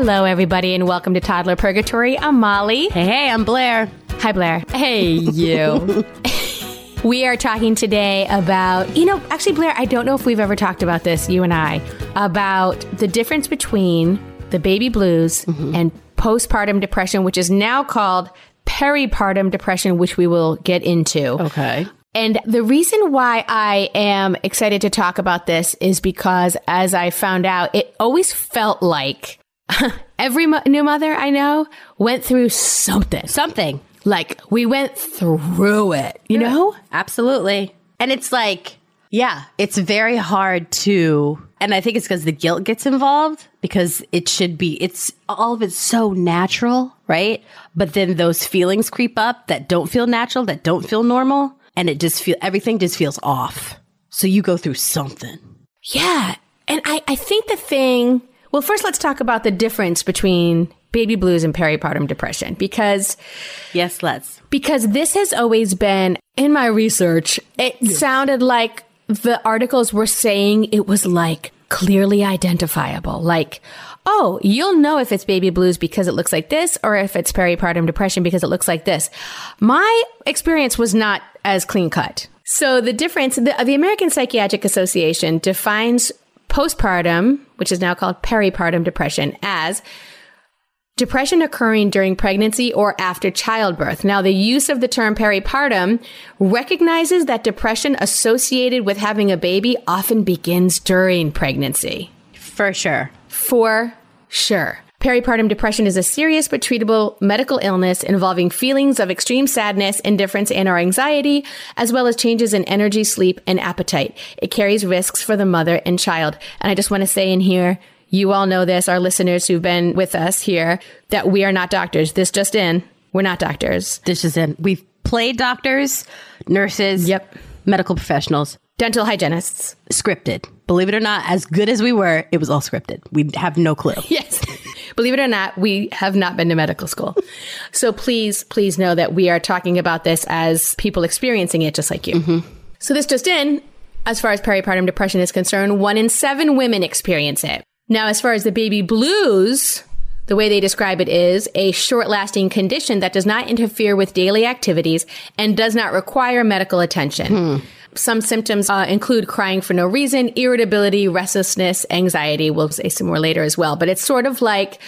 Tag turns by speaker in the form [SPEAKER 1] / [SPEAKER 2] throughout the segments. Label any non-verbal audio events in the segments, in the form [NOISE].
[SPEAKER 1] Hello, everybody, and welcome to Toddler Purgatory. I'm Molly.
[SPEAKER 2] Hey, hey, I'm Blaire.
[SPEAKER 1] Hi, Blaire. Hey, you. [LAUGHS] we are talking today about, you know, actually, Blaire, I don't know if we've ever talked about this, you and I, about the difference between the baby blues mm-hmm. and postpartum depression, which is now called peripartum depression, which we will get into.
[SPEAKER 2] Okay.
[SPEAKER 1] And the reason why I am excited to talk about this is because as I found out, it always felt like [LAUGHS] every mo- new mother I know went through something.
[SPEAKER 2] Something.
[SPEAKER 1] Like we went through it, you know?
[SPEAKER 2] Absolutely. And it's like, yeah, it's very hard to, and I think it's because the guilt gets involved because it should be, it's all of it's so natural, right? But then those feelings creep up that don't feel natural, that don't feel normal. And it just feel, everything just feels off. So you go through something.
[SPEAKER 1] Yeah. And I, I think the thing, well, first let's talk about the difference between baby blues and peripartum depression because
[SPEAKER 2] Yes, let's.
[SPEAKER 1] because this has always been in my research it sounded like the articles were saying it was like clearly identifiable. Like oh you'll know if it's baby blues because it looks like this or if it's peripartum depression because it looks like this. My experience was not as clean cut so the difference the, the american psychiatric association defines postpartum which is now called peripartum depression as Depression occurring during pregnancy or after childbirth. Now, the use of the term peripartum recognizes that depression associated with having a baby often begins during pregnancy.
[SPEAKER 2] For sure.
[SPEAKER 1] For sure. Peripartum depression is a serious but treatable medical illness involving feelings of extreme sadness, indifference, and or anxiety, as well as changes in energy, sleep, and appetite. It carries risks for the mother and child. And I just want to say in here, you all know this, our listeners who've been with us here, that we are not doctors. This just in. We're not doctors.
[SPEAKER 2] This is in. We've played doctors, nurses,
[SPEAKER 1] Yep.
[SPEAKER 2] medical professionals,
[SPEAKER 1] Dental hygienists.
[SPEAKER 2] scripted. Believe it or not, as good as we were, it was all scripted. We have no clue. [LAUGHS]
[SPEAKER 1] Yes. Believe it or not, we have not been to medical school. So please, please know that we are talking about this as people experiencing it just like you. Mm-hmm. So this just in, as far as peripartum depression is concerned, one in seven women experience it. Now, as far as the baby blues, the way they describe it is a short lasting condition that does not interfere with daily activities and does not require medical attention. Hmm. Some symptoms uh, include crying for no reason, irritability, restlessness, anxiety. We'll say some more later as well. But it's sort of like,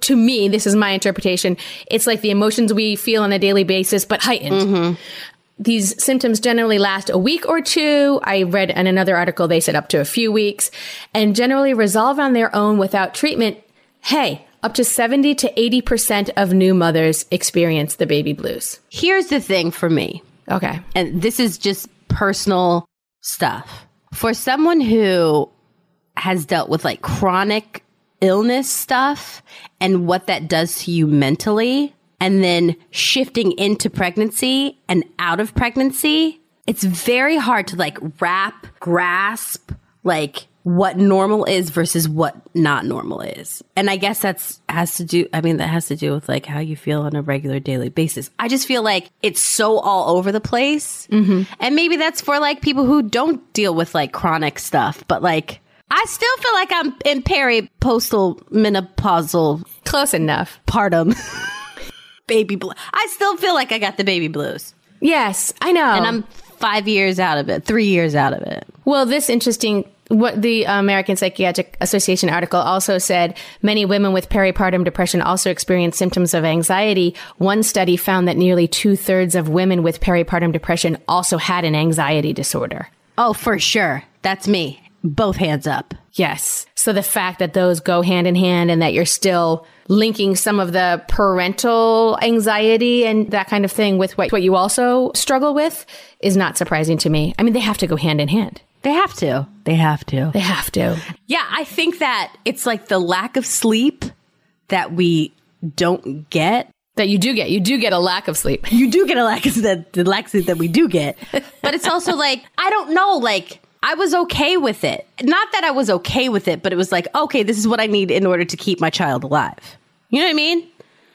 [SPEAKER 1] to me, this is my interpretation. It's like the emotions we feel on a daily basis, but heightened. These symptoms generally last a week or two. I read in another article they said up to a few weeks and generally resolve on their own without treatment. Hey, up to 70 to 80% of new mothers experience the baby blues.
[SPEAKER 2] Here's the thing for me,
[SPEAKER 1] Okay.
[SPEAKER 2] and this is just personal stuff. For someone who has dealt with like chronic illness stuff and what that does to you mentally, and then shifting into pregnancy and out of pregnancy, it's very hard to like wrap, grasp, like what normal is versus what not normal is. And I guess that's has to do I mean that has to do with like how you feel on a regular daily basis. I just feel like it's so all over the place. Mm-hmm. And maybe that's for like people who don't deal with like chronic stuff, but like I still feel like I'm in peri-postal menopausal
[SPEAKER 1] Close enough.
[SPEAKER 2] partum [LAUGHS] baby blue. I still feel like I got the baby blues.
[SPEAKER 1] Yes, I know.
[SPEAKER 2] And I'm 5 years out of it, 3 years out of it.
[SPEAKER 1] Well, this interesting. What the American Psychiatric Association article also said, many women with peripartum depression also experience symptoms of anxiety. One study found that nearly two thirds of women with peripartum depression also had an anxiety disorder.
[SPEAKER 2] Oh, for sure. That's me. Both hands up.
[SPEAKER 1] Yes. So the fact that those go hand in hand and that you're still linking some of the parental anxiety and that kind of thing with what, what you also struggle with is not surprising to me. I mean, they have to go hand in hand.
[SPEAKER 2] They have to. They have to.
[SPEAKER 1] They have to.
[SPEAKER 2] Yeah, I think that it's like the lack of sleep that we don't get.
[SPEAKER 1] That you do get. You do get a lack of sleep.
[SPEAKER 2] You do get a lack of the, the lack of sleep that we do get. [LAUGHS] But it's also like, I don't know, like I was okay with it. Not that I was okay with it, but it was like, okay, this is what I need in order to keep my child alive. You know what I mean?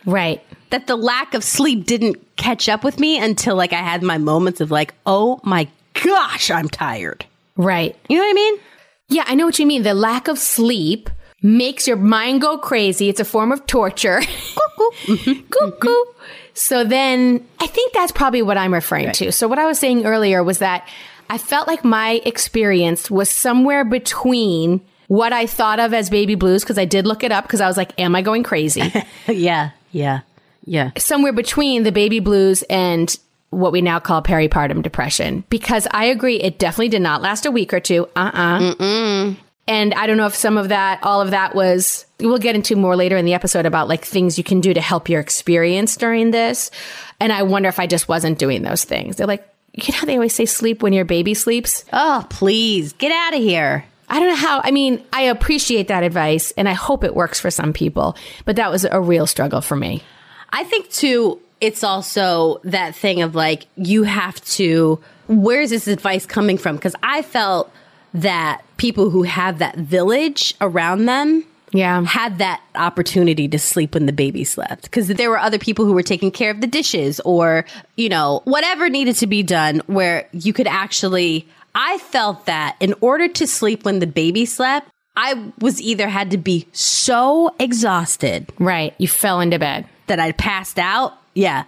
[SPEAKER 1] Right.
[SPEAKER 2] That the lack of sleep didn't catch up with me until like I had my moments of like, oh my gosh, I'm tired.
[SPEAKER 1] Right.
[SPEAKER 2] You know what I mean?
[SPEAKER 1] Yeah, I know what you mean. The lack of sleep makes your mind go crazy. It's a form of torture. [LAUGHS] Cuckoo. Mm-hmm. Mm-hmm. So then I think that's probably what I'm referring to. So what I was saying earlier was that I felt like my experience was somewhere between what I thought of as baby blues, because I did look it up because I was like, am I going crazy? [LAUGHS]
[SPEAKER 2] yeah, yeah, yeah.
[SPEAKER 1] somewhere between the baby blues and what we now call peripartum depression because I agree it definitely did not last a week or two. Uh-uh. And I don't know if some of that, all of that was, we'll get into more later in the episode about like things you can do to help your experience during this. And I wonder if I just wasn't doing those things. They're like, you know they always say sleep when your baby sleeps?
[SPEAKER 2] Oh, please get out of here.
[SPEAKER 1] I don't know how, I mean, I appreciate that advice and I hope it works for some people, but that was a real struggle for me.
[SPEAKER 2] I think too, it's also that thing of like, you have to, where's this advice coming from? Because I felt that people who have that village around them
[SPEAKER 1] Yeah.
[SPEAKER 2] had that opportunity to sleep when the baby slept because there were other people who were taking care of the dishes or you know whatever needed to be done where you could actually i felt that in order to sleep when the baby slept i was either had to be so exhausted
[SPEAKER 1] Right. You fell into bed.
[SPEAKER 2] that i passed out yeah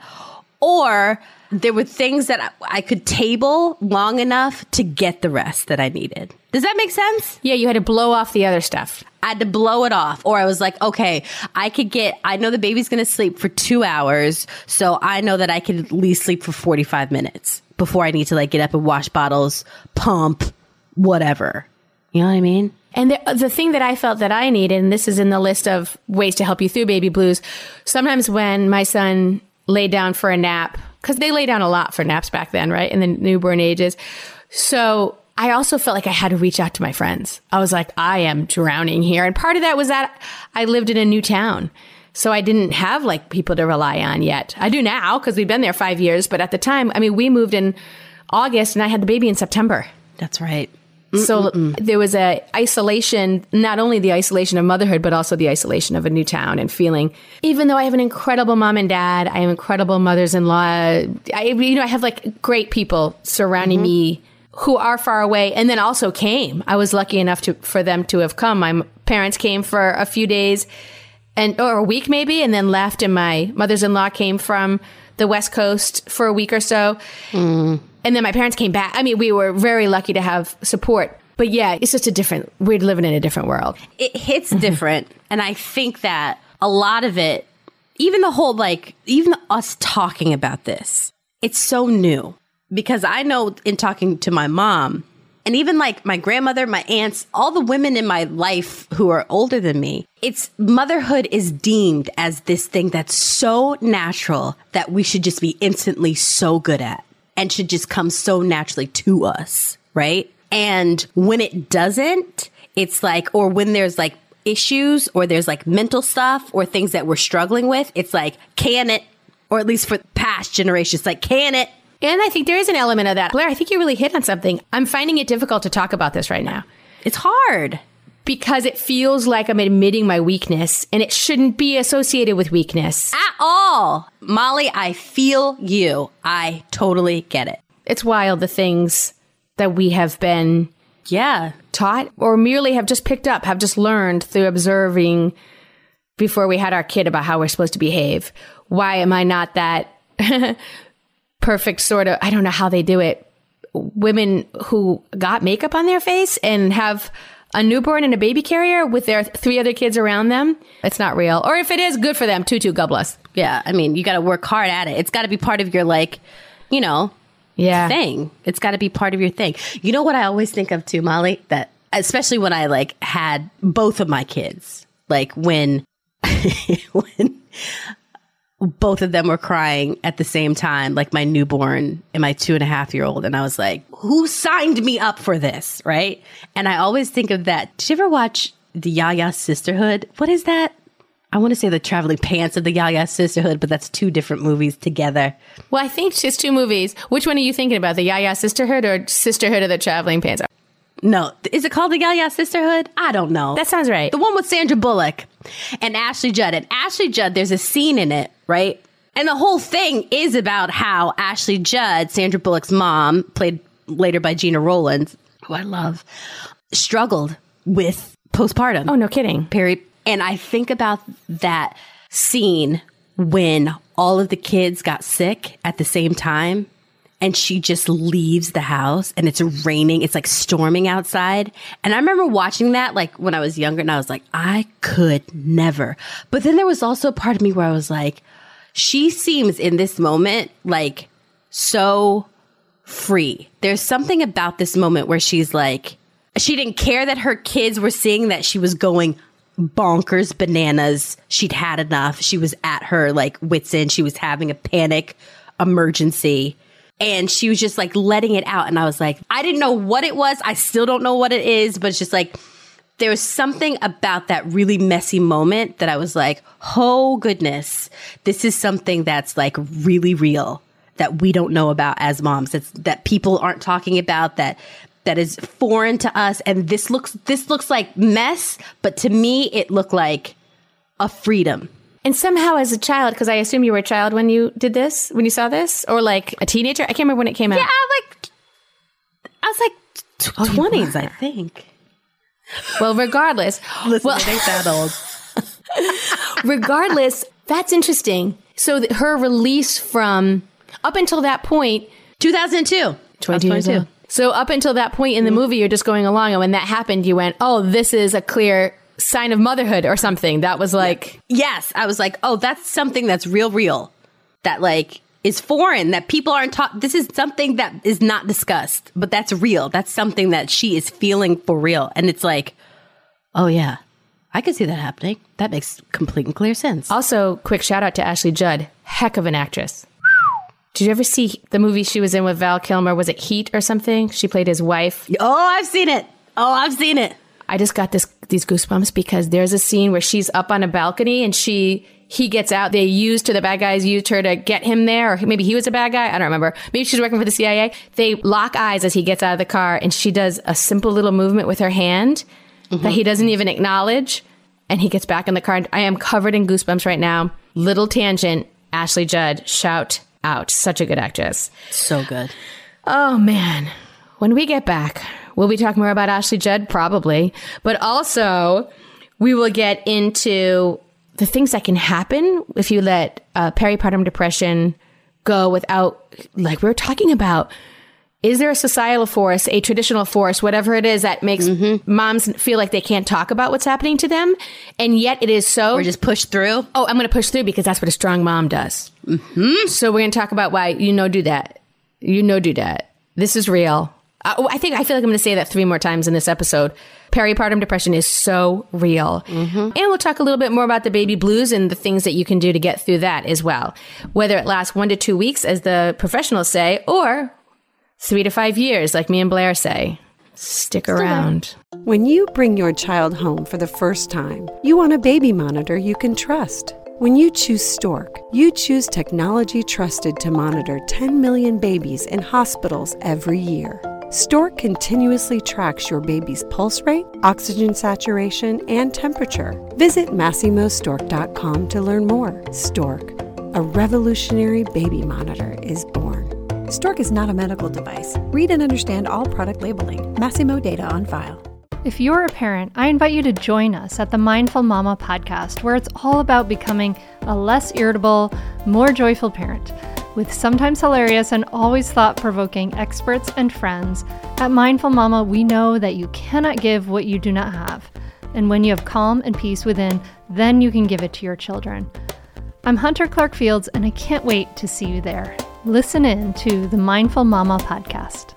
[SPEAKER 2] or there were things that I, I could table long enough to get the rest that i needed does that make sense
[SPEAKER 1] Yeah. You had to blow off the other stuff.
[SPEAKER 2] I had to blow it off. Or I was like, okay, I could get, I know the baby's going to sleep for two hours. So I know that I could at least sleep for 45 minutes before I need to like get up and wash bottles, pump, whatever. You know what I mean?
[SPEAKER 1] And the, the thing that I felt that I needed, and this is in the list of ways to help you through baby blues, sometimes when my son lay down for a nap, because they lay down a lot for naps back then, right? In the newborn ages. So I also felt like I had to reach out to my friends. I was like, I am drowning here. And part of that was that I lived in a new town. So I didn't have like people to rely on yet. I do now because we've been there five years. But at the time, I mean, we moved in August and I had the baby in September.
[SPEAKER 2] That's right.
[SPEAKER 1] So there was a isolation, not only the isolation of motherhood, but also the isolation of a new town and feeling, even though I have an incredible mom and dad, I have incredible mothers-in-law, I, you know, I have like great people surrounding mm-hmm. me who are far away and then also came. I was lucky enough to, for them to have come. My parents came for a few days and, or a week maybe, and then left. And my mothers-in-law came from the West Coast for a week or so. Mm. And then my parents came back. I mean, we were very lucky to have support. But yeah, it's just a different, we're living in a different world.
[SPEAKER 2] It hits different. [LAUGHS] And I think that a lot of it, even the whole like, even us talking about this, it's so new because I know in talking to my mom and even like my grandmother, my aunts, all the women in my life who are older than me, it's motherhood is deemed as this thing that's so natural that we should just be instantly so good at and should just come so naturally to us, right? And when it doesn't, it's like, or when there's like issues or there's like mental stuff or things that we're struggling with, it's like, can it? Or at least for past generations, like, can it?
[SPEAKER 1] And I think there is an element of that. Blaire, I think you really hit on something. I'm finding it difficult to talk about this right now
[SPEAKER 2] It's hard.
[SPEAKER 1] Because it feels like I'm admitting my weakness and it shouldn't be associated with weakness.
[SPEAKER 2] At all. Molly, I feel you. I totally get it.
[SPEAKER 1] It's wild the things that we have been
[SPEAKER 2] Yeah.
[SPEAKER 1] taught or merely have just picked up, have just learned through observing before we had our kid about how we're supposed to behave. Why am I not that [LAUGHS] perfect sort of, I don't know how they do it. Women who got makeup on their face and have a newborn and a baby carrier with their three other kids around them. It's not real. Or if it is, good for them. Tutu, God bless.
[SPEAKER 2] Yeah. I mean, you got to work hard at it. It's got to be part of your, like, you know,
[SPEAKER 1] Yeah.
[SPEAKER 2] thing. It's got to be part of your thing. You know what I always think of too, Molly? That especially when I like had both of my kids, like when [LAUGHS] when both of them were crying at the same time, like my newborn and my two and a half year old, and I was like, "Who signed me up for this?" Right? And I always think of that. Did you ever watch the Yaya Sisterhood? What is that? I want to say the Traveling Pants of the Yaya Sisterhood, but that's two different movies together.
[SPEAKER 1] Well, I think it's two movies. Which one are you thinking about? The Yaya Sisterhood or Sisterhood of the Traveling Pants?
[SPEAKER 2] No, is it called the Yaya Sisterhood? I don't know.
[SPEAKER 1] That sounds right.
[SPEAKER 2] the one with Sandra Bullock and Ashley Judd. And Ashley Judd, there's a scene in it, right? And the whole thing is about how Ashley Judd, Sandra Bullock's mom, played later by Gena Rowlands, who I love, struggled with postpartum.
[SPEAKER 1] Oh, no kidding.
[SPEAKER 2] Peri. And I think about that scene when all of the kids got sick at the same time and she just leaves the house and it's raining. It's like storming outside. And I remember watching that like when I was younger and I was like, I could never. But then there was also a part of me where I was like, she seems in this moment like so free. There's something about this moment where she's like, she didn't care that her kids were seeing that she was going bonkers bananas. She'd had enough. She was at her like wits end. She was having a panic emergency and she was just like letting it out. And I was like, I didn't know what it was. I still don't know what it is, but it's just like, there was something about that really messy moment that I was like, oh goodness, this is something that's like really real that we don't know about as moms. That's that people aren't talking about that that is foreign to us. And this looks this looks like mess, but to me it looked like a freedom.
[SPEAKER 1] And somehow, as a child, because I assume you were a child when you did this, when you saw this, or like a teenager. I can't remember when it came out.
[SPEAKER 2] Yeah, like I was like oh, twenties, I think.
[SPEAKER 1] Well, regardless, [LAUGHS]
[SPEAKER 2] Listen,
[SPEAKER 1] well,
[SPEAKER 2] it ain't that old. [LAUGHS]
[SPEAKER 1] regardless, that's interesting. So that her release from up until that point,
[SPEAKER 2] 2002.
[SPEAKER 1] 20 years old. So up until that point in the movie, you're just going along, and when that happened, you went, "Oh, this is a clear sign of motherhood or something." That was like,
[SPEAKER 2] Yes, I was like, oh, that's something that's real, real. That like is foreign. That people aren't taught. This is something that is not discussed, but that's real. That's something that she is feeling for real, and it's like, oh yeah, I could see that happening. That makes complete and clear sense.
[SPEAKER 1] Also, quick shout out to Ashley Judd. Heck of an actress. Did you ever see the movie she was in with Val Kilmer? Was it Heat or something? She played his wife.
[SPEAKER 2] Oh, I've seen it. Oh, I've seen it.
[SPEAKER 1] I just got this these goosebumps because there's a scene where she's up on a balcony and she he gets out. They used to the bad guys used her to get him there, or maybe he was a bad guy. I don't remember. Maybe she's working for the CIA. They lock eyes as he gets out of the car, and she does a simple little movement with her hand that he doesn't even acknowledge, and he gets back in the car. I am covered in goosebumps right now. Little tangent. Ashley Judd, shout out! Such a good actress.
[SPEAKER 2] So good.
[SPEAKER 1] Oh man. When we get back, will we talk more about Ashley Judd? Probably. But also, we will get into the things that can happen if you let uh, peripartum depression go without, like we were talking about. Is there a societal force, a traditional force, whatever it is that makes moms feel like they can't talk about what's happening to them? And yet it is so.
[SPEAKER 2] Or just push through.
[SPEAKER 1] Oh, I'm going to push through because that's what a strong mom does. Mm-hmm. So we're going to talk about why you know do that. You know do that. This is real. I, oh, I think I feel like I'm going to say that three more times in this episode. Peripartum depression is so real, mm-hmm. and we'll talk a little bit more about the baby blues and the things that you can do to get through that as well. Whether it lasts one to two weeks, as the professionals say, or three to five years, like me and Blaire say. Stick around.
[SPEAKER 3] When you bring your child home for the first time, you want a baby monitor you can trust. When you choose Stork, you choose technology trusted to monitor 10 million babies in hospitals every year. Stork continuously tracks your baby's pulse rate, oxygen saturation, and temperature. Visit MasimoStork.com to learn more. Stork, a revolutionary baby monitor, is born.
[SPEAKER 4] Stork is not a medical device. Read and understand all product labeling. Masimo data on file.
[SPEAKER 5] If you're a parent, I invite you to join us at the Mindful Mama podcast, where it's all about becoming a less irritable, more joyful parent. With sometimes hilarious and always thought provoking experts and friends, at Mindful Mama, we know that you cannot give what you do not have. And when you have calm and peace within, then you can give it to your children. I'm Hunter Clark Fields, and I can't wait to see you there. Listen in to the Mindful Mama podcast.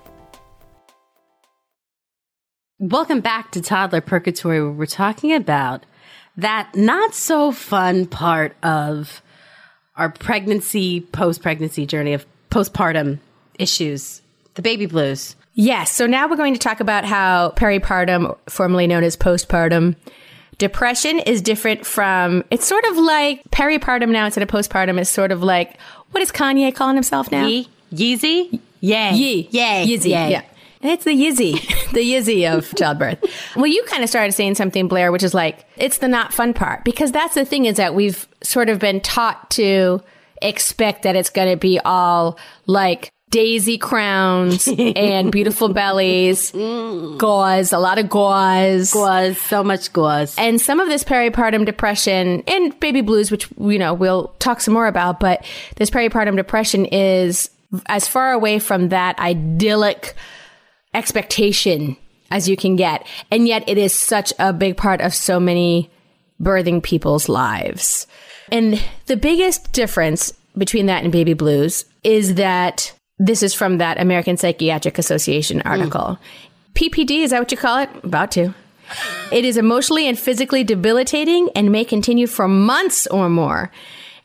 [SPEAKER 2] Welcome back to Toddler Purgatory, where we're talking about that not so fun part of our pregnancy, post pregnancy journey of postpartum issues, the baby blues.
[SPEAKER 1] Yes. So now we're going to talk about how peripartum, formerly known as postpartum, depression is different from, it's sort of like peripartum now instead of postpartum is sort of like, what is Kanye calling himself now?
[SPEAKER 2] Yee? Yeezy? Yay.
[SPEAKER 1] Yee.
[SPEAKER 2] Yay.
[SPEAKER 1] Yizzy.
[SPEAKER 2] Yay.
[SPEAKER 1] Yeah. It's the yizzy, [LAUGHS] the yizzy of childbirth. Well, you kind of started saying something, Blaire, which is like, it's the not fun part. Because that's the thing is that we've sort of been taught to expect that it's going to be all like daisy crowns [LAUGHS] and beautiful bellies, mm. gauze, a lot of gauze.
[SPEAKER 2] Gauze, so much gauze.
[SPEAKER 1] And some of this peripartum depression and baby blues, which, you know, we'll talk some more about, but this peripartum depression is as far away from that idyllic expectation as you can get. And yet it is such a big part of so many birthing people's lives. And the biggest difference between that and baby blues is that this is from that American Psychiatric Association hmm. article. PPD, is that what you call it? About to. It is emotionally and physically debilitating and may continue for months or more.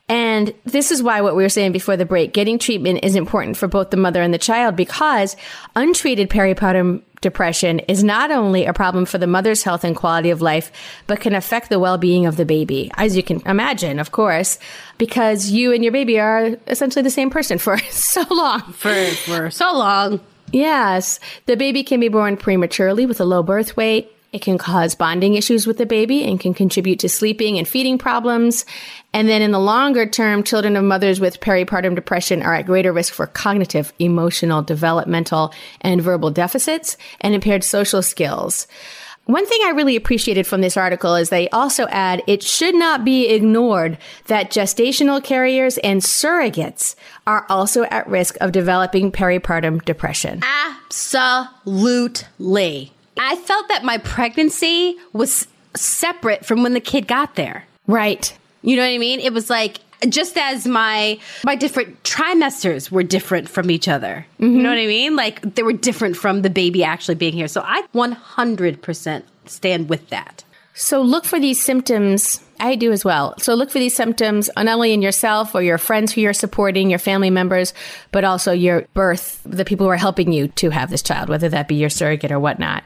[SPEAKER 1] And this is why what we were saying before the break, getting treatment is important for both the mother and the child because untreated peripartum depression is not only a problem for the mother's health and quality of life, but can affect the well-being of the baby. As you can imagine, of course, because you and your baby are essentially the same person for [LAUGHS] so long.
[SPEAKER 2] for for so long.
[SPEAKER 1] Yes. The baby can be born prematurely with a low birth weight. It can cause bonding issues with the baby and can contribute to sleeping and feeding problems. And then in the longer term, children of mothers with peripartum depression are at greater risk for cognitive, emotional, developmental, and verbal deficits and impaired social skills. One thing I really appreciated from this article is they also add it should not be ignored that gestational carriers and surrogates are also at risk of developing peripartum depression.
[SPEAKER 2] Absolutely. I felt that my pregnancy was separate from when the kid got there.
[SPEAKER 1] Right.
[SPEAKER 2] You know what I mean? It was like just as my my different trimesters were different from each other. You know what I mean? Like they were different from the baby actually being here. So I 100% stand with that.
[SPEAKER 1] So look for these symptoms. I do as well. So look for these symptoms not only in yourself or your friends who you're supporting, your family members, but also your birth, the people who are helping you to have this child, whether that be your surrogate or whatnot.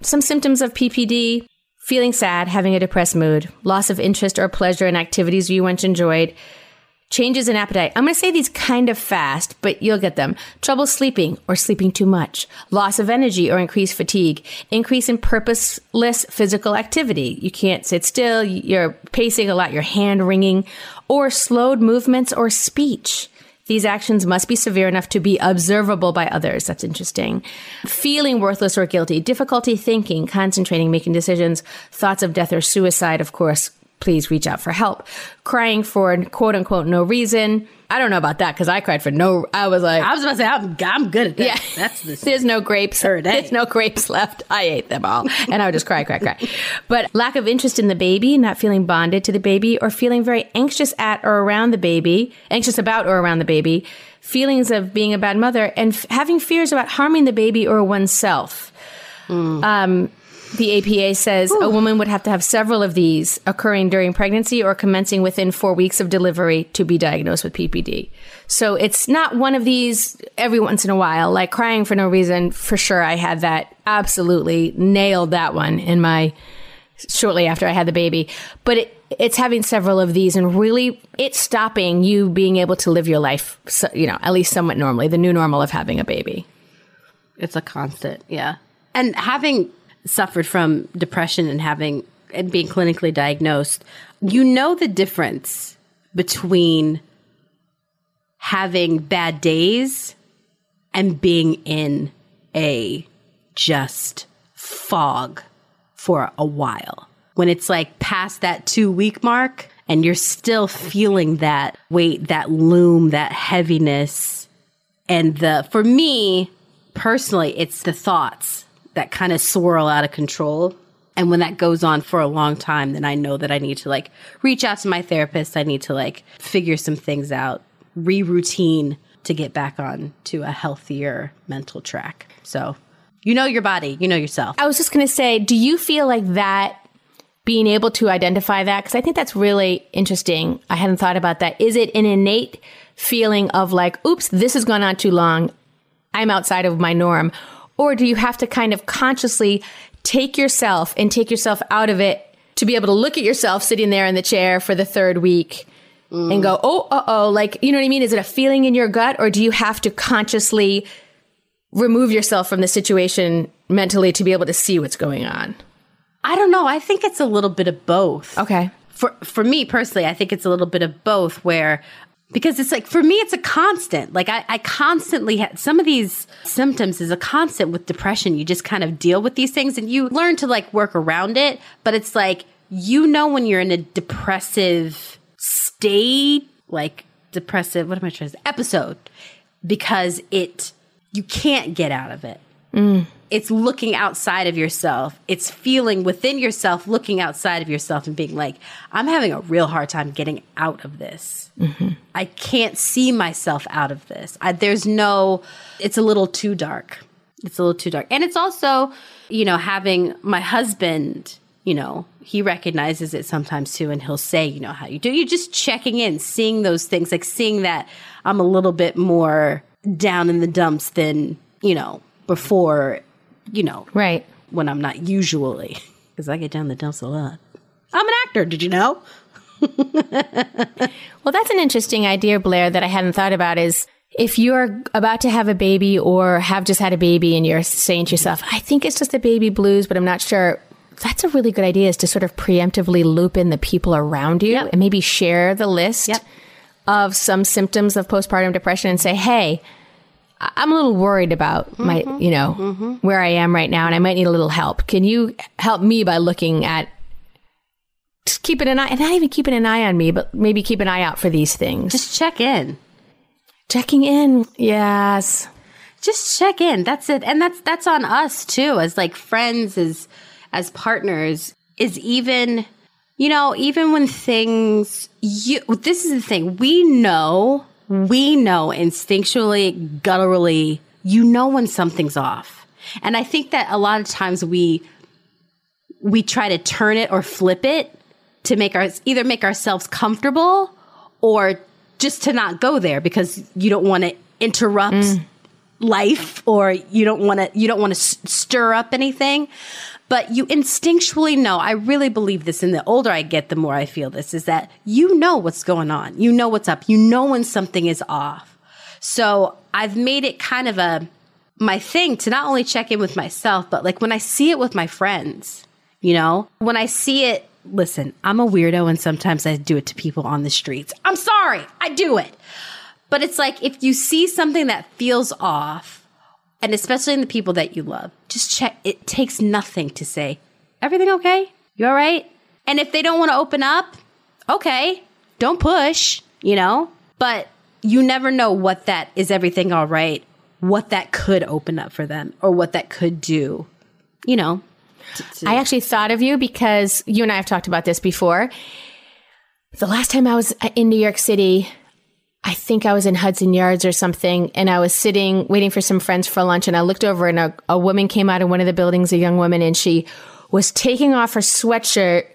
[SPEAKER 1] Some symptoms of PPD, feeling sad, having a depressed mood, loss of interest or pleasure in activities you once enjoyed, Changes in appetite. I'm going to say these kind of fast, but you'll get them. Trouble sleeping or sleeping too much. Loss of energy or increased fatigue. Increase in purposeless physical activity. You can't sit still. You're pacing a lot. Your hand wringing or slowed movements or speech. These actions must be severe enough to be observable by others. That's interesting. Feeling worthless or guilty, difficulty thinking, concentrating, making decisions, thoughts of death or suicide, of course, please reach out for help. Crying for quote unquote no reason. I don't know about that because I cried for no. I was like,
[SPEAKER 2] I was about to say, I'm, I'm good at that.
[SPEAKER 1] yeah,
[SPEAKER 2] That's the [LAUGHS]
[SPEAKER 1] There's no grapes. There's no grapes left. I ate them all, and I would just cry, cry, cry. But lack of interest in the baby, not feeling bonded to the baby, or feeling very anxious at or around the baby, anxious about or around the baby, feelings of being a bad mother, and f- having fears about harming the baby or oneself. Um, the APA says a woman would have to have several of these occurring during pregnancy or commencing within four weeks of delivery to be diagnosed with PPD. So it's not one of these every once in a while, like crying for no reason. For sure, I had that absolutely nailed that one in my shortly after I had the baby. But it, it's having several of these and really it's stopping you being able to live your life, so, you know, at least somewhat normally, the new normal of having a baby.
[SPEAKER 2] It's a constant, yeah. And having suffered from depression and having and being clinically diagnosed, you know the difference between having bad days and being in a just fog for a while. When it's like past that two week mark and you're still feeling that weight, that loom, that heaviness. And the, for me personally, it's the thoughts that kind of swirl out of control. And when that goes on for a long time, then I know that I need to like reach out to my therapist. I need to like figure some things out, re routine to get back on to a healthier mental track. So you know your body, you know yourself.
[SPEAKER 1] I was just going to say, do you feel like that being able to identify that? Because I think that's really interesting. I hadn't thought about that. Is it an innate feeling of like, oops, this has gone on too long. I'm outside of my norm. Or do you have to kind of consciously take yourself and take yourself out of it to be able to look at yourself sitting there in the chair for the third week and go, oh, uh oh, like, you know what I mean? Is it a feeling in your gut or do you have to consciously remove yourself from the situation mentally to be able to see what's going on?
[SPEAKER 2] I don't know. I think it's a little bit of both.
[SPEAKER 1] Okay.
[SPEAKER 2] For for me personally, I think it's a little bit of both where because it's like for me it's a constant. Like i, I constantly ha- some of these symptoms is a constant with depression. You just kind of deal with these things and you learn to like work around it. But it's like you know when you're in a depressive state like depressive what am i trying to say? Episode. Because it you can't get out of it mm. It's looking outside of yourself. It's feeling within yourself, looking outside of yourself and being like, I'm having a real hard time getting out of this. Mm-hmm. I can't see myself out of this. I, there's no, it's a little too dark. It's a little too dark. And it's also, you know, having my husband, you know, he recognizes it sometimes too. And he'll say, you know, how you do. You're just checking in, seeing those things, like seeing that I'm a little bit more down in the dumps than, you know, before, you know,
[SPEAKER 1] Right.
[SPEAKER 2] when I'm not usually, [LAUGHS] because I get down the dumps a lot. I'm an actor. Did you know? [LAUGHS]
[SPEAKER 1] Well, that's an interesting idea, Blaire, that I hadn't thought about is if you're about to have a baby or have just had a baby and you're saying to yourself, I think it's just the baby blues, but I'm not sure. That's a really good idea is to sort of preemptively loop in the people around you
[SPEAKER 2] Yep.
[SPEAKER 1] and maybe share the list
[SPEAKER 2] Yep.
[SPEAKER 1] of some symptoms of postpartum depression and say, hey, I- I'm a little worried about my, mm-hmm. you know, mm-hmm. where I am right now and I might need a little help. Can you help me by looking at just keeping an eye, and not even keeping an eye on me, but maybe keep an eye out for these things.
[SPEAKER 2] Just check in.
[SPEAKER 1] Checking in. Yes.
[SPEAKER 2] Just check in. That's it. And that's that's on us too, as like friends, as as partners, is even you know, even when things you this is the thing. We know, we know instinctually, gutturally, you know when something's off. And I think that a lot of times we we try to turn it or flip it to make our either make ourselves comfortable or just to not go there because you don't want to interrupt mm. life or you don't want to you don't want to s- stir up anything but you instinctually know i really believe this and the older i get the more i feel this is that you know what's going on. You know what's up. You know when something is off. So i've made it kind of a my thing to not only check in with myself but like when i see it with my friends you know? When i see it listen i'm a weirdo and sometimes i do it to people on the streets. I'm sorry. I do it. But it's like if you see something that feels off, and especially in the people that you love, just check. It takes nothing to say, everything okay? You all right? And if they don't want to open up, okay, don't push, you know? But you never know what that is everything all right, what that could open up for them or what that could do, you know?
[SPEAKER 1] I actually thought of you because you and I have talked about this before. The last time I was in New York City, I think I was in Hudson Yards or something, and I was sitting waiting for some friends for lunch, and I looked over, and a, a woman came out of one of the buildings, a young woman, and she was taking off her sweatshirt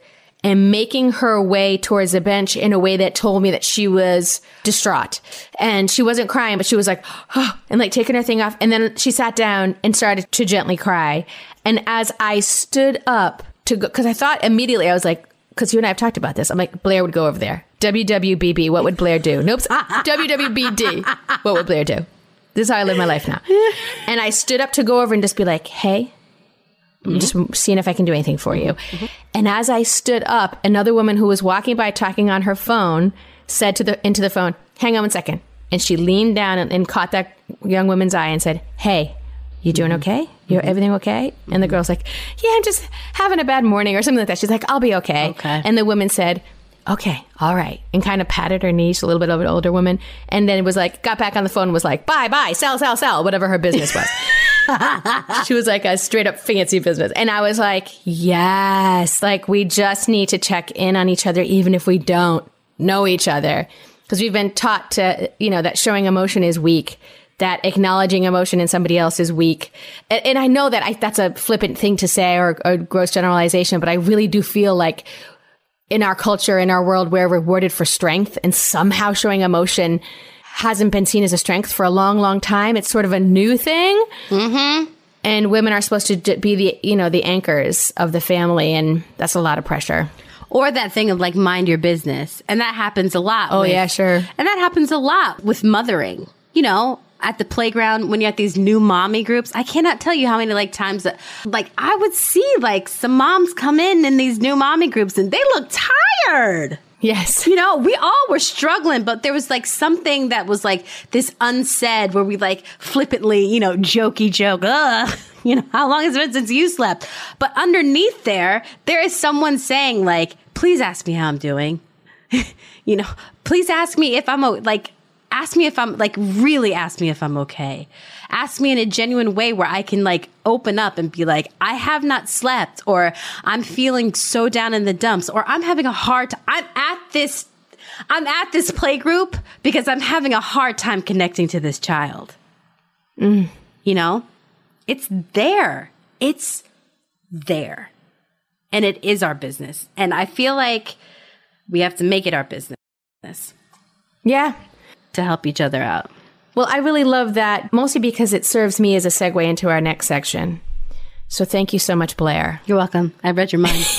[SPEAKER 1] and making her way towards the bench in a way that told me that she was distraught. And she wasn't crying, but she was like, oh, and like taking her thing off. And then she sat down and started to gently cry. And as I stood up to go, cause I thought immediately, I was like, cause you and I have talked about this. I'm like, Blaire would go over there. WWBB, what would Blaire do? Nope. [LAUGHS] WWBD, what would Blaire do? This is how I live my life now. [LAUGHS] And I stood up to go over and just be like, hey, I'm just mm-hmm. seeing if I can do anything for you. Mm-hmm. And as I stood up, another woman who was walking by talking on her phone said to the into the phone, "Hang on one second. And she leaned down and, and caught that young woman's eye and said, "Hey, you doing mm-hmm. okay? You mm-hmm. everything okay?" And the mm-hmm. girl's like, "Yeah, I'm just having a bad morning or something like that." She's like, "I'll be okay."
[SPEAKER 2] Okay.
[SPEAKER 1] And the woman said, "Okay, all right," and kind of patted her knee. A little bit of an older woman, and then it was like, got back on the phone, and was like, "Bye, bye, sell, sell, sell," whatever her business was. [LAUGHS] she was like a straight up fancy business. And I was like, yes, like we just need to check in on each other, even if we don't know each other. Because we've been taught to, you know, that showing emotion is weak, that acknowledging emotion in somebody else is weak. And, and I know that I, that's a flippant thing to say or a gross generalization, but I really do feel like in our culture, in our world, we're rewarded for strength and somehow showing emotion hasn't been seen as a strength for a long, long time. It's sort of a new thing. Mm-hmm. And women are supposed to be the, you know, the anchors of the family. And that's a lot of pressure.
[SPEAKER 2] Or that thing of like mind your business. And that happens a lot.
[SPEAKER 1] Oh,
[SPEAKER 2] with-
[SPEAKER 1] yeah, sure.
[SPEAKER 2] And that happens a lot with mothering. You know, at the playground when you're at these new mommy groups, I cannot tell you how many like times that like I would see like some moms come in in these new mommy groups and they look tired.
[SPEAKER 1] Yes.
[SPEAKER 2] You know, we all were struggling, but there was like something that was like this unsaid where we like flippantly, you know, jokey joke, ugh, [LAUGHS] you know, how long has it been since you slept? But underneath there, there is someone saying like, please ask me how I'm doing. [LAUGHS] you know, please ask me if I'm o- like, ask me if I'm like, really ask me if I'm okay. Ask me in a genuine way where I can like open up and be like, I have not slept, or I'm feeling so down in the dumps, or I'm having a hard time. I'm at this, I'm at this play group because I'm having a hard time connecting to this child. Mm. You know, it's there. It's there. And it is our business. And I feel like we have to make it our business
[SPEAKER 1] Yeah.
[SPEAKER 2] To help each other out.
[SPEAKER 1] Well, I really love that, mostly because it serves me as a segue into our next section. So thank you so much, Blaire.
[SPEAKER 2] You're welcome. I read your mind. [LAUGHS]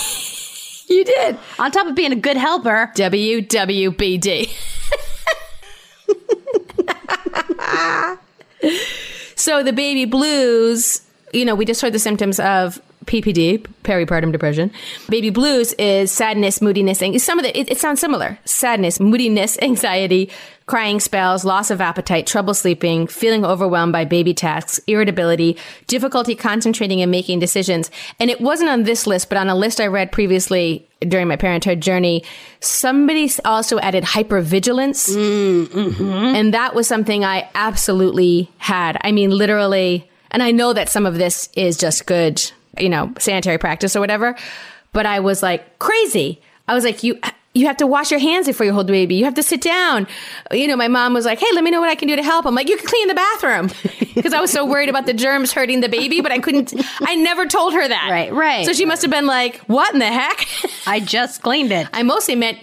[SPEAKER 1] You did.
[SPEAKER 2] On top of being a good helper,
[SPEAKER 1] WWBD. [LAUGHS] so the baby blues, you know, we just heard the symptoms of PPD, peripartum depression. Baby blues is sadness, moodiness, and some of the, it, it sounds similar. Sadness, moodiness, anxiety, crying spells, loss of appetite, trouble sleeping, feeling overwhelmed by baby tasks, irritability, difficulty concentrating and making decisions. And it wasn't on this list, but on a list I read previously during my parenthood journey, somebody also added hypervigilance. Mm, mm-hmm. And that was something I absolutely had. I mean, literally, and I know that some of this is just good, you know, sanitary practice or whatever, but I was like crazy. I was like, you, you have to wash your hands before you hold the baby. You have to sit down. You know, my mom was like, Hey, let me know what I can do to help. I'm like, you can clean the bathroom [LAUGHS] because I was so worried about the germs hurting the baby, but I couldn't, I never told her that.
[SPEAKER 2] Right, right.
[SPEAKER 1] So she must have been like, what in the heck?
[SPEAKER 2] I just cleaned it. [LAUGHS]
[SPEAKER 1] I mostly meant,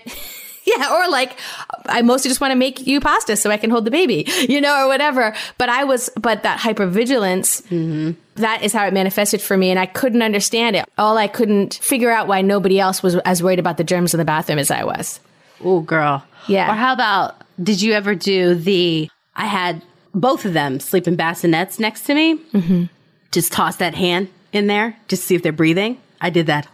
[SPEAKER 1] yeah, or like, I mostly just want to make you pasta so I can hold the baby, you know, or whatever. But I was, but that hypervigilance, that is how it manifested for me. And I couldn't understand it. All I couldn't figure out why nobody else was as worried about the germs in the bathroom as I was.
[SPEAKER 2] Oh, girl.
[SPEAKER 1] Yeah.
[SPEAKER 2] Or how about, did you ever do the, I had both of them sleep in bassinets next to me. Mm-hmm. Just toss that hand in there, just see if they're breathing. I did that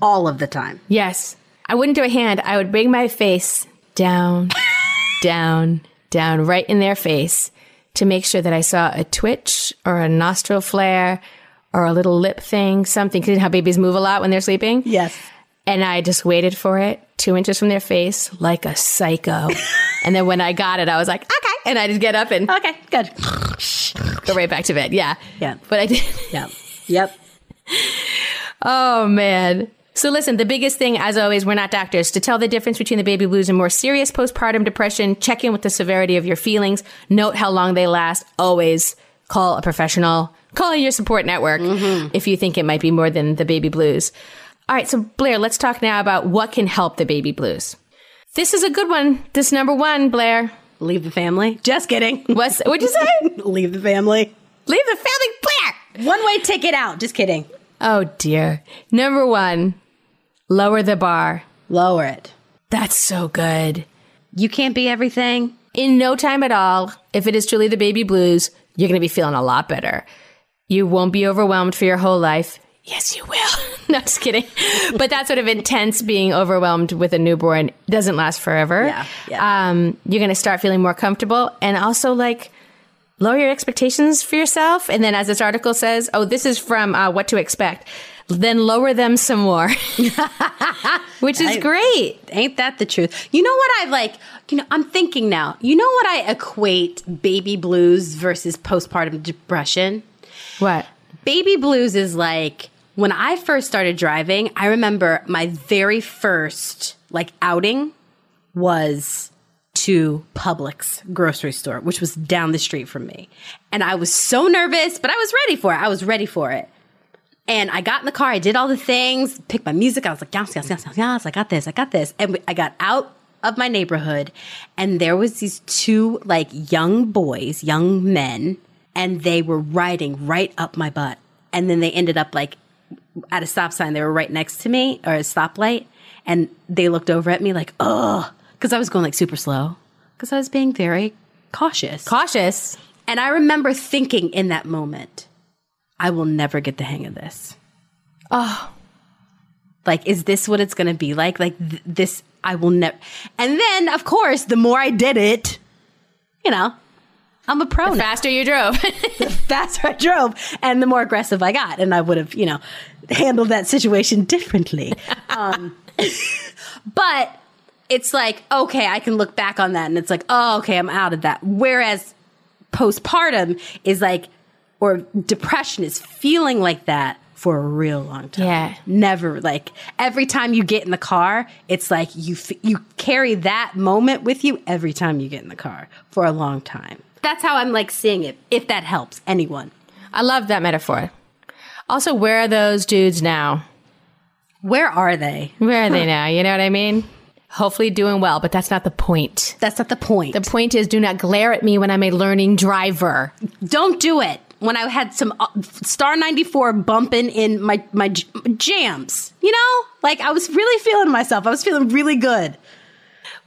[SPEAKER 2] all of the time.
[SPEAKER 1] Yes. I wouldn't do a hand. I would bring my face down, [LAUGHS] down, down, right in their face to make sure that I saw a twitch or a nostril flare or a little lip thing, something. Because you know how babies move a lot when they're sleeping?
[SPEAKER 2] Yes.
[SPEAKER 1] And I just waited for it two inches from their face like a psycho. [LAUGHS] and then when I got it, I was like, okay. And I just get up and
[SPEAKER 2] Okay, good.
[SPEAKER 1] go right back to bed. Yeah.
[SPEAKER 2] Yeah.
[SPEAKER 1] But I did.
[SPEAKER 2] Yep. Yep. [LAUGHS]
[SPEAKER 1] Oh man. So listen, the biggest thing, as always, we're not doctors. To tell the difference between the baby blues and more serious postpartum depression, check in with the severity of your feelings. Note how long they last. Always call a professional. Call your support network mm-hmm. if you think it might be more than the baby blues. All right, so Blaire, let's talk now about what can help the baby blues. This is a good one. This number one, Blaire.
[SPEAKER 2] Leave the family. Just kidding.
[SPEAKER 1] What's what'd you say? [LAUGHS]
[SPEAKER 2] Leave the family.
[SPEAKER 1] Leave the family, Blaire.
[SPEAKER 2] One way ticket out. Just kidding.
[SPEAKER 1] Oh dear. Number one, lower the bar.
[SPEAKER 2] Lower it.
[SPEAKER 1] That's so good.
[SPEAKER 2] You can't be everything.
[SPEAKER 1] in no time at all, if it is truly the baby blues, you're going to be feeling a lot better. You won't be overwhelmed for your whole life. Yes, you will. [LAUGHS] no, just kidding. But that sort of intense being overwhelmed with a newborn doesn't last forever.
[SPEAKER 2] Yeah, yeah.
[SPEAKER 1] Um, you're going to start feeling more comfortable and also like lower your expectations for yourself. And then, as this article says, oh, this is from uh, What to Expect. Then lower them some more, [LAUGHS] which is great.
[SPEAKER 2] Ain't that the truth? You know what I like? You know, I'm thinking now. You know what I equate baby blues versus postpartum depression?
[SPEAKER 1] What?
[SPEAKER 2] Baby blues is like when I first started driving, I remember my very first like outing was to Publix grocery store, which was down the street from me. And I was so nervous, but I was ready for it. I was ready for it. And I got in the car, I did all the things, picked my music. I was like, yes, yes, yes, yes, yes, I got this, I got this. And I got out of my neighborhood, and there was these two like young boys, young men, and they were riding right up my butt. And then they ended up like at a stop sign. They were right next to me or a stoplight, and they looked over at me like, oh, because I was going like super slow, because I was being very cautious.
[SPEAKER 1] Cautious.
[SPEAKER 2] And I remember thinking in that moment, I will never get the hang of this.
[SPEAKER 1] Oh,
[SPEAKER 2] Like, is this what it's going to be like? Like, th- this, I will never. And then, of course, the more I did it, you know, I'm a pro.
[SPEAKER 1] The faster you drove. [LAUGHS]
[SPEAKER 2] the faster I drove and the more aggressive I got. And I would have, you know, handled that situation differently. [LAUGHS] um, but it's like, okay, I can look back on that and it's like, oh, okay, I'm out of that. Whereas postpartum is like, or depression is feeling like that for a real long time.
[SPEAKER 1] Yeah.
[SPEAKER 2] Never like every time you get in the car, it's like you f- you carry that moment with you every time you get in the car for a long time. That's how I'm like seeing it. If that helps anyone.
[SPEAKER 1] I love that metaphor. Also, where are those dudes now?
[SPEAKER 2] Where are they?
[SPEAKER 1] Where are they now? You know what I mean? Hopefully doing well, but that's not the point.
[SPEAKER 2] That's not the point.
[SPEAKER 1] The point is do not glare at me when I'm a learning driver.
[SPEAKER 2] Don't do it. When I had some uh, Star 94 bumping in my, my jams, you know? Like I was really feeling myself. I was feeling really good.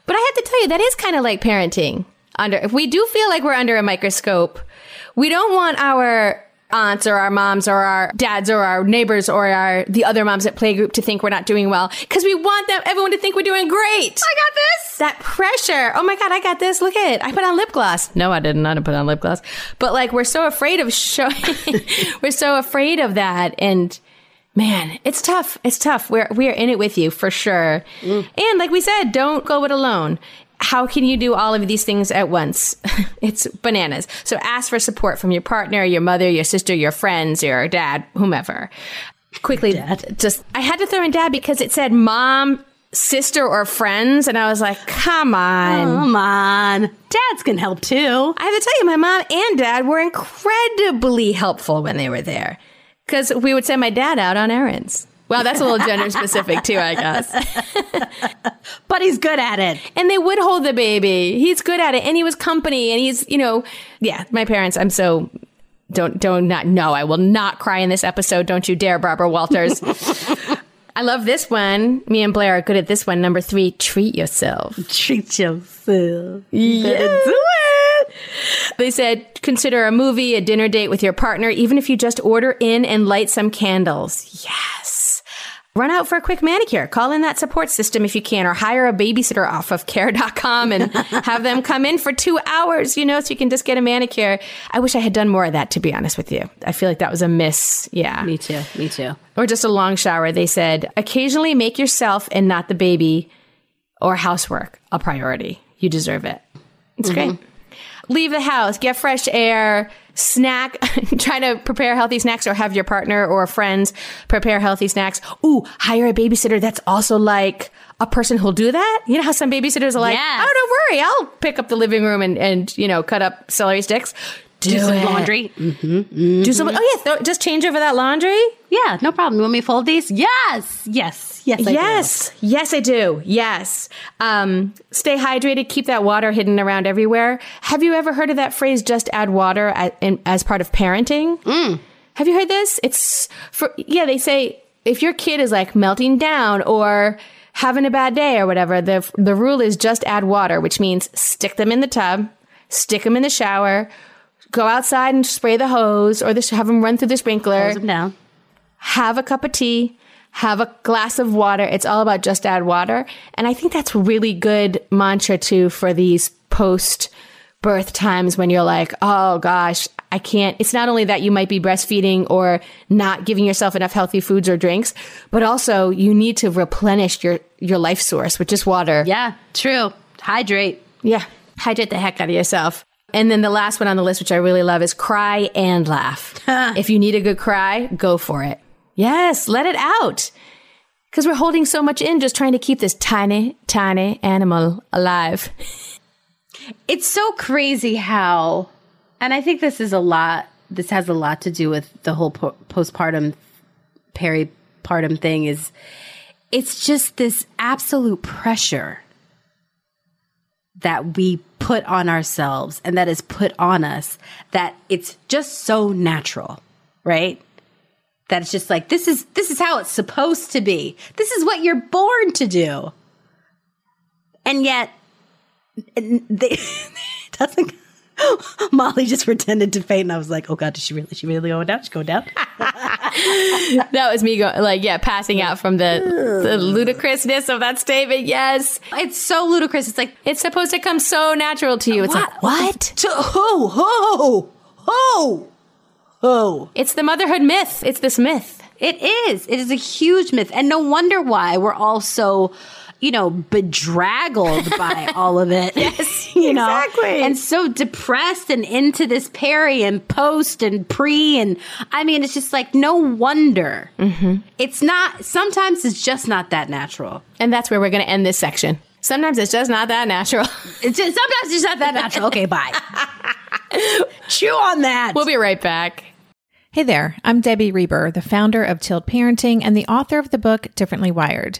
[SPEAKER 1] But I have to tell you, that is kind of like parenting. Under if we do feel like we're under a microscope, we don't want our aunts or our moms or our dads or our neighbors or our the other moms at playgroup to think we're not doing well because we want them everyone to think we're doing great.
[SPEAKER 2] I got this.
[SPEAKER 1] That pressure. Oh my god, I got this. Look at it. I put on lip gloss. No, I didn't. I didn't put on lip gloss. But like we're so afraid of showing [LAUGHS] we're so afraid of that and man, it's tough. It's tough. We're we're in it with you for sure. Mm. And like we said, don't go it alone. How can you do all of these things at once? [LAUGHS] it's bananas. So ask for support from your partner, your mother, your sister, your friends, your dad, whomever. Quickly, just I had to throw in dad because it said mom, sister, or friends, and I was like, come on.
[SPEAKER 2] Oh, come on. Dads can help too.
[SPEAKER 1] I have to tell you, my mom and dad were incredibly helpful when they were there because we would send my dad out on errands. Well, that's a little gender specific too, I guess. [LAUGHS]
[SPEAKER 2] But he's good at it.
[SPEAKER 1] And they would hold the baby. He's good at it, and he was company, and he's, you know, yeah. My parents, I'm so don't don't not no. I will not cry in this episode. Don't you dare, Barbara Walters. [LAUGHS] I love this one. Me and Blaire are good at this one. Number three, treat yourself.
[SPEAKER 2] Treat yourself.
[SPEAKER 1] Yeah. do it. They said consider a movie, a dinner date with your partner, even if you just order in and light some candles. Yes. Run out for a quick manicure. Call in that support system if you can, or hire a babysitter off of care.com and [LAUGHS] have them come in for two hours, you know, so you can just get a manicure. I wish I had done more of that, to be honest with you. I feel like that was a miss. Yeah.
[SPEAKER 2] Me too. Me too.
[SPEAKER 1] Or just a long shower. They said occasionally make yourself and not the baby or housework a priority. You deserve it. It's mm-hmm. great. Leave the house, get fresh air, snack, [LAUGHS] try to prepare healthy snacks or have your partner or friends prepare healthy snacks. Ooh, hire a babysitter that's also like a person who'll do that. You know how some babysitters are like,
[SPEAKER 2] Yes.
[SPEAKER 1] oh, don't worry, I'll pick up the living room and, and you know, cut up celery sticks. Do,
[SPEAKER 2] Do some
[SPEAKER 1] it.
[SPEAKER 2] laundry. Mm-hmm, mm-hmm.
[SPEAKER 1] Do some, oh yeah, throw, just change over that laundry.
[SPEAKER 2] Yeah, no problem. You want me to fold these? Yes. Yes. Yes. I do.
[SPEAKER 1] yes, yes, I do. Yes. Um, stay hydrated. Keep that water hidden around everywhere. Have you ever heard of that phrase? Just add water as, in, as part of parenting. Mm. Have you heard this? It's for yeah. They say if your kid is like melting down or having a bad day or whatever, the the rule is just add water, which means stick them in the tub, stick them in the shower, go outside and spray the hose, or this, have them run through the sprinkler
[SPEAKER 2] Close them down.
[SPEAKER 1] have a cup of tea, have a glass of water. It's all about just add water. And I think that's really good mantra too for these post birth times when you're like, oh gosh, I can't. It's not only that you might be breastfeeding or not giving yourself enough healthy foods or drinks, but also you need to replenish your, your life source, which is water.
[SPEAKER 2] Yeah. True. Hydrate.
[SPEAKER 1] Yeah. Hydrate the heck out of yourself. And then the last one on the list, which I really love, is cry and laugh. if you need a good cry, go for it. Yes, let it out. Because we're holding so much in just trying to keep this tiny, tiny animal alive. [LAUGHS]
[SPEAKER 2] It's so crazy how, and I think this is a lot, this has a lot to do with the whole po- postpartum, peripartum thing is it's just this absolute pressure that we put on ourselves and that is put on us that it's just so natural, right? That it's just like this is this is how it's supposed to be. This is what you're born to do. And yet they [LAUGHS] doesn't [LAUGHS] Molly just pretended to faint and I was like, oh God, is she really she really going down? She's going down. [LAUGHS] [LAUGHS]
[SPEAKER 1] that was me going like yeah, passing out from the the ludicrousness of that statement. Yes,
[SPEAKER 2] It's so ludicrous. It's like,
[SPEAKER 1] it's supposed to come so natural to you. It's like what?
[SPEAKER 2] To who? Who? Who? Who?
[SPEAKER 1] It's the motherhood myth. It's this myth.
[SPEAKER 2] It is. It is a huge myth. And no wonder why we're all so, you know, bedraggled by [LAUGHS] all of it. Yes, [LAUGHS] you know,
[SPEAKER 1] exactly.
[SPEAKER 2] And so depressed and into this peri and post and pre. And I mean, it's just like, no wonder. Mm-hmm. It's not, sometimes it's just not that natural.
[SPEAKER 1] And that's where we're going to end this section. Sometimes it's just not that natural. [LAUGHS]
[SPEAKER 2] It's just, sometimes it's just not that natural. Okay, bye. Chew on that.
[SPEAKER 1] we'll be right back.
[SPEAKER 6] Hey there, I'm Debbie Reber, the founder of Tilt Parenting and the author of the book Differently Wired.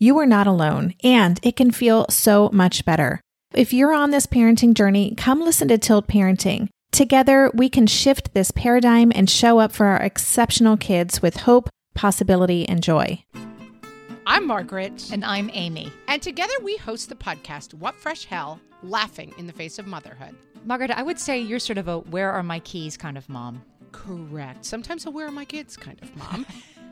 [SPEAKER 6] you are not alone, and it can feel so much better. If you're on this parenting journey, come listen to Tilt Parenting. Together, we can shift this paradigm and show up for our exceptional kids with hope, possibility, and joy.
[SPEAKER 7] I'm Margaret.
[SPEAKER 8] And I'm Amy.
[SPEAKER 7] And together we host the podcast, What Fresh Hell Laughing in the Face of Motherhood.
[SPEAKER 8] Margaret, I would say you're sort of a where are my keys kind of mom.
[SPEAKER 7] Correct. Sometimes a where are my kids kind of mom. [LAUGHS]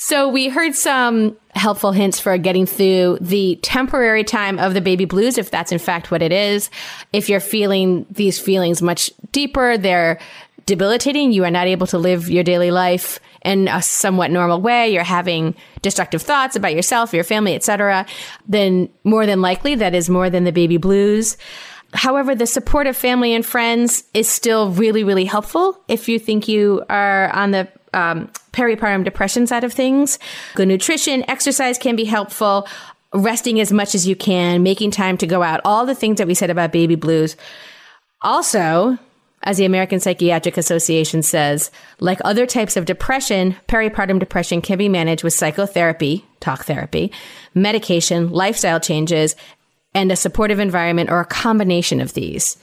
[SPEAKER 1] So we heard some helpful hints for getting through the temporary time of the baby blues, if that's in fact what it is. If you're feeling these feelings much deeper, they're debilitating. You are not able to live your daily life in a somewhat normal way. You're having destructive thoughts about yourself, your family, etc. Then more than likely that is more than the baby blues. However, the support of family and friends is still really, really helpful if you think you are on the um, peripartum depression side of things. Good nutrition, exercise can be helpful. Resting as much as you can, making time to go out, all the things that we said about baby blues. Also, as the American Psychiatric Association says, like other types of depression, peripartum depression can be managed with psychotherapy, talk therapy, medication, lifestyle changes, and a supportive environment or a combination of these.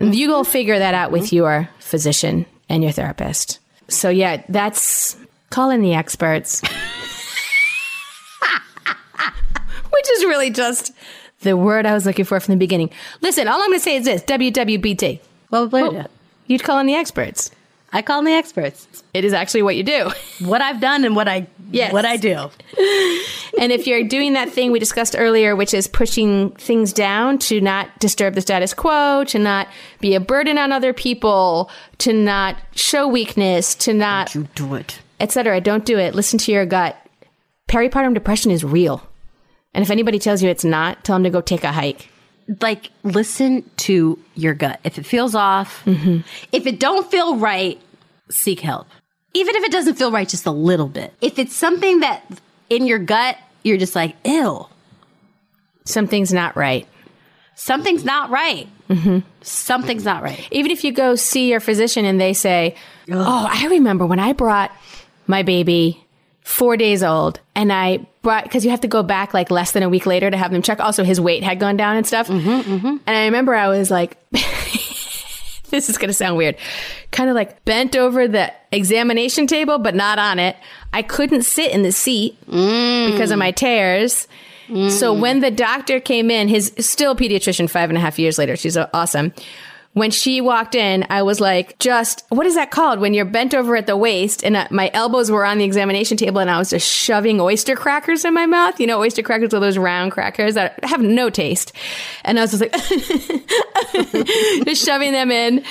[SPEAKER 1] You will figure that out with your physician and your therapist. So yeah, that's calling the experts. Which is really just the word I was looking for from the beginning. Listen, all I'm going to say is this WWBT.
[SPEAKER 2] Well, wait.
[SPEAKER 1] You'd call in the experts.
[SPEAKER 2] I call in the experts.
[SPEAKER 1] It is actually what you do. [LAUGHS]
[SPEAKER 2] What I've done and what I
[SPEAKER 1] Yes.
[SPEAKER 2] what I do. [LAUGHS]
[SPEAKER 1] and if you're doing that thing we discussed earlier, which is pushing things down to not disturb the status quo, to not be a burden on other people, to not show weakness, to not,
[SPEAKER 2] You do it.
[SPEAKER 1] etc., don't do it. Listen to your gut. Peripartum depression is real. And if anybody tells you it's not, tell them to go take a hike.
[SPEAKER 2] Like listen to your gut. If it feels off, mm-hmm. if it don't feel right, seek help. Even if it doesn't feel right just a little bit. If it's something that in your gut you're just like, "Ew,
[SPEAKER 1] Something's not right.
[SPEAKER 2] something's not right." Mm-hmm. Something's not right.
[SPEAKER 1] Even if you go see your physician and they say, Oh, I remember when I brought my baby four days old and I brought, because you have to go back like less than a week later to have them check. Also, his weight had gone down and stuff. Mm-hmm, mm-hmm. And I remember I was like, [LAUGHS] this is going to sound weird, kind of like bent over the examination table, but not on it. I couldn't sit in the seat mm. because of my tears. So mm. when the doctor came in, his still pediatrician five and a half years later, she's awesome. When she walked in, I was like, just, what is that called? When you're bent over at the waist and uh, my elbows were on the examination table and I was just shoving oyster crackers in my mouth. You know, oyster crackers are those round crackers that have no taste. And I was just like, [LAUGHS] just shoving them in.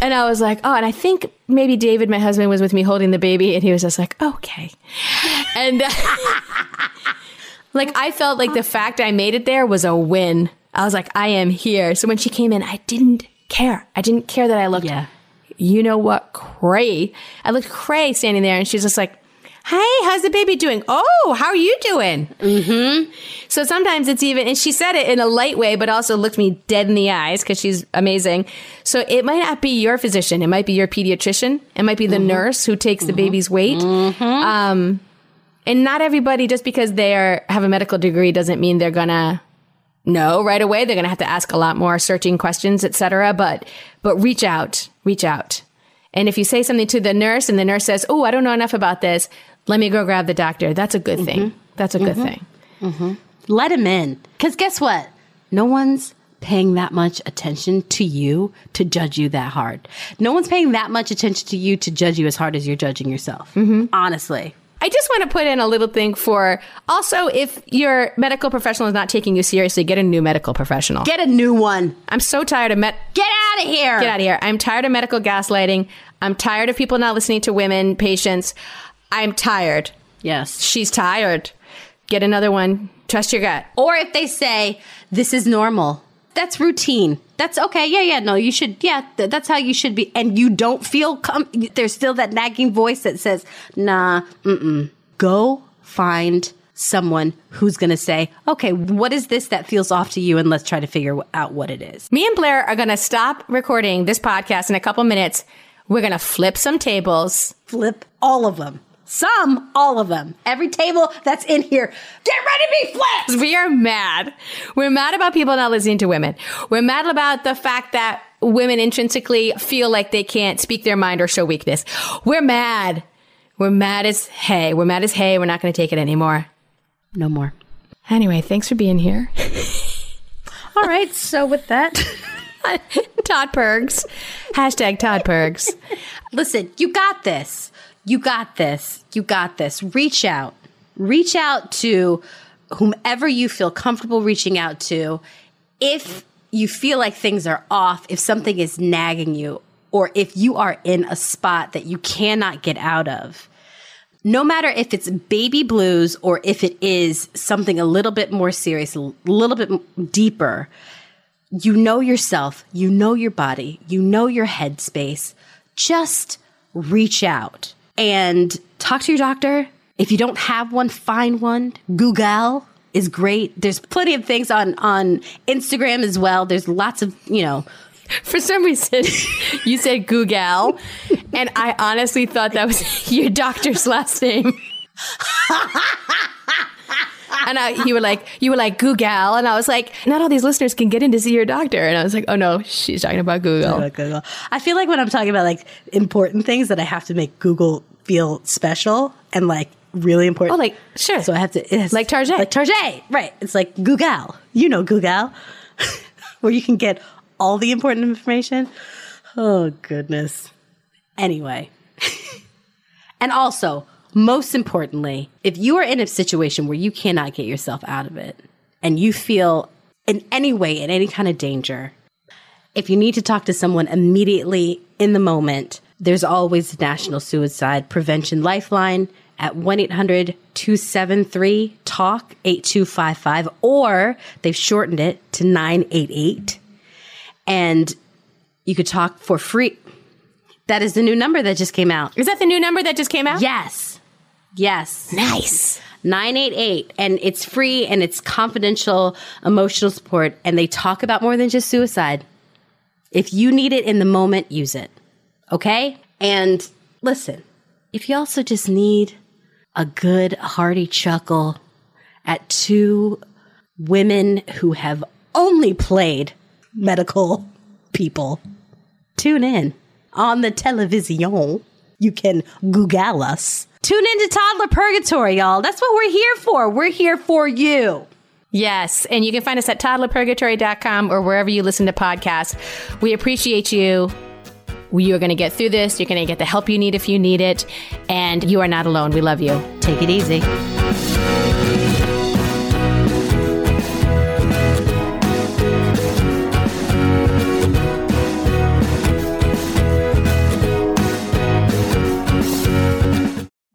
[SPEAKER 1] And I was like, oh, and I think maybe David, my husband, was with me holding the baby and he was just like, okay. And [LAUGHS] like, I felt like the fact I made it there was a win. I was like, I am here. So when she came in, I didn't care. I didn't care that I looked,
[SPEAKER 2] Yeah.
[SPEAKER 1] you know what, cray. I looked cray standing there and she's just like, Hey, how's the baby doing? Oh, how are you doing? Mm-hmm. So sometimes it's even, and she said it in a light way, but also looked me dead in the eyes because she's amazing. So it might not be your physician. It might be your pediatrician. It might be the nurse who takes the baby's weight. Um, and not everybody, just because they are, have a medical degree, doesn't mean they're gonna know right away. They're gonna have to ask a lot more searching questions, etc. But but reach out, reach out. And if you say something to the nurse and the nurse says, "Oh, I don't know enough about this," let me go grab the doctor. That's a good thing. Mm-hmm. That's a good mm-hmm. thing. Mm-hmm.
[SPEAKER 2] Let him in. Because guess what? No one's paying that much attention to you to judge you that hard. No one's paying that much attention to you to judge you as hard as you're judging yourself. Honestly.
[SPEAKER 1] I just want to put in a little thing for also if your medical professional is not taking you seriously, get a new medical professional.
[SPEAKER 2] Get a new one.
[SPEAKER 1] I'm so tired of med.
[SPEAKER 2] Get out of here.
[SPEAKER 1] Get out of here. I'm tired of medical gaslighting. I'm tired of people not listening to women patients. I'm tired.
[SPEAKER 2] Yes.
[SPEAKER 1] She's tired. Get another one. Trust your gut.
[SPEAKER 2] Or if they say, this is normal, that's routine. That's okay. Yeah, yeah. No, you should. Yeah, th- that's how you should be. And you don't feel. Com- there's still that nagging voice that says, nah, mm-mm. Go find someone who's going to say, okay, what is this that feels off to you? And let's try to figure out what it is.
[SPEAKER 1] Me and Blaire are going to stop recording this podcast in a couple minutes. We're going to flip some tables.
[SPEAKER 2] Flip all of them. Some, all of them. Every table that's in here, get ready to be flipped.
[SPEAKER 1] We are mad. We're mad about people not listening to women. We're mad about the fact that women intrinsically feel like they can't speak their mind or show weakness. We're mad. We're mad as hey. We're mad as hey. We're not going to take it anymore.
[SPEAKER 2] No more.
[SPEAKER 1] Anyway, thanks for being here. [LAUGHS]
[SPEAKER 5] All right. So with that, [LAUGHS]
[SPEAKER 1] Todd Pergs. Hashtag Todd Pergs. [LAUGHS]
[SPEAKER 2] Listen, you got this. You got this. You got this. Reach out. Reach out to whomever you feel comfortable reaching out to. If you feel like things are off, if something is nagging you, or if you are in a spot that you cannot get out of, no matter if it's baby blues or if it is something a little bit more serious, a little bit deeper, you know yourself, you know your body, you know your headspace. Just reach out and talk to your doctor. If you don't have one, find one. Google is great. There's plenty of things on on Instagram as well. There's lots of, you know,
[SPEAKER 1] For some reason, [LAUGHS] you said Google, and I honestly thought that was [LAUGHS] your doctor's last name. [LAUGHS] and I, you were like, you were like Google, and I was like, not all these listeners can get in to see your doctor, and I was like, oh no, she's talking about Google.
[SPEAKER 2] Google. I feel like when I'm talking about like important things that I have to make Google feel special and like really important.
[SPEAKER 1] Oh, like sure,
[SPEAKER 2] So I have to
[SPEAKER 1] Like Target.
[SPEAKER 2] Like Target, right? It's like Google. You know Google, [LAUGHS] where you can get all the important information. Oh goodness. Anyway, [LAUGHS] and also most importantly, if you are in a situation where you cannot get yourself out of it, and you feel in any way in any kind of danger, if you need to talk to someone immediately in the moment, there's always the National Suicide Prevention Lifeline at 1 800 273 TALK 8255, or they've shortened it to 988. And you could talk for free. That is the new number that just came out.
[SPEAKER 1] Is that the new number that just came out?
[SPEAKER 2] Yes. Yes.
[SPEAKER 1] Nice.
[SPEAKER 2] 988 and it's free and it's confidential emotional support and they talk about more than just suicide. If you need it in the moment, use it. Okay? And listen, if you also just need a good hearty chuckle at two women who have only played medical people,
[SPEAKER 9] Tune in on the television. You can Google us. Tune into Toddler Purgatory, y'all. That's what we're here for. We're here for you.
[SPEAKER 1] Yes. And you can find us at toddlerpurgatory.com or wherever you listen to podcasts. We appreciate you. You're going to get through this. You're going to get the help you need if you need it. And you are not alone. We love you.
[SPEAKER 9] Take it easy.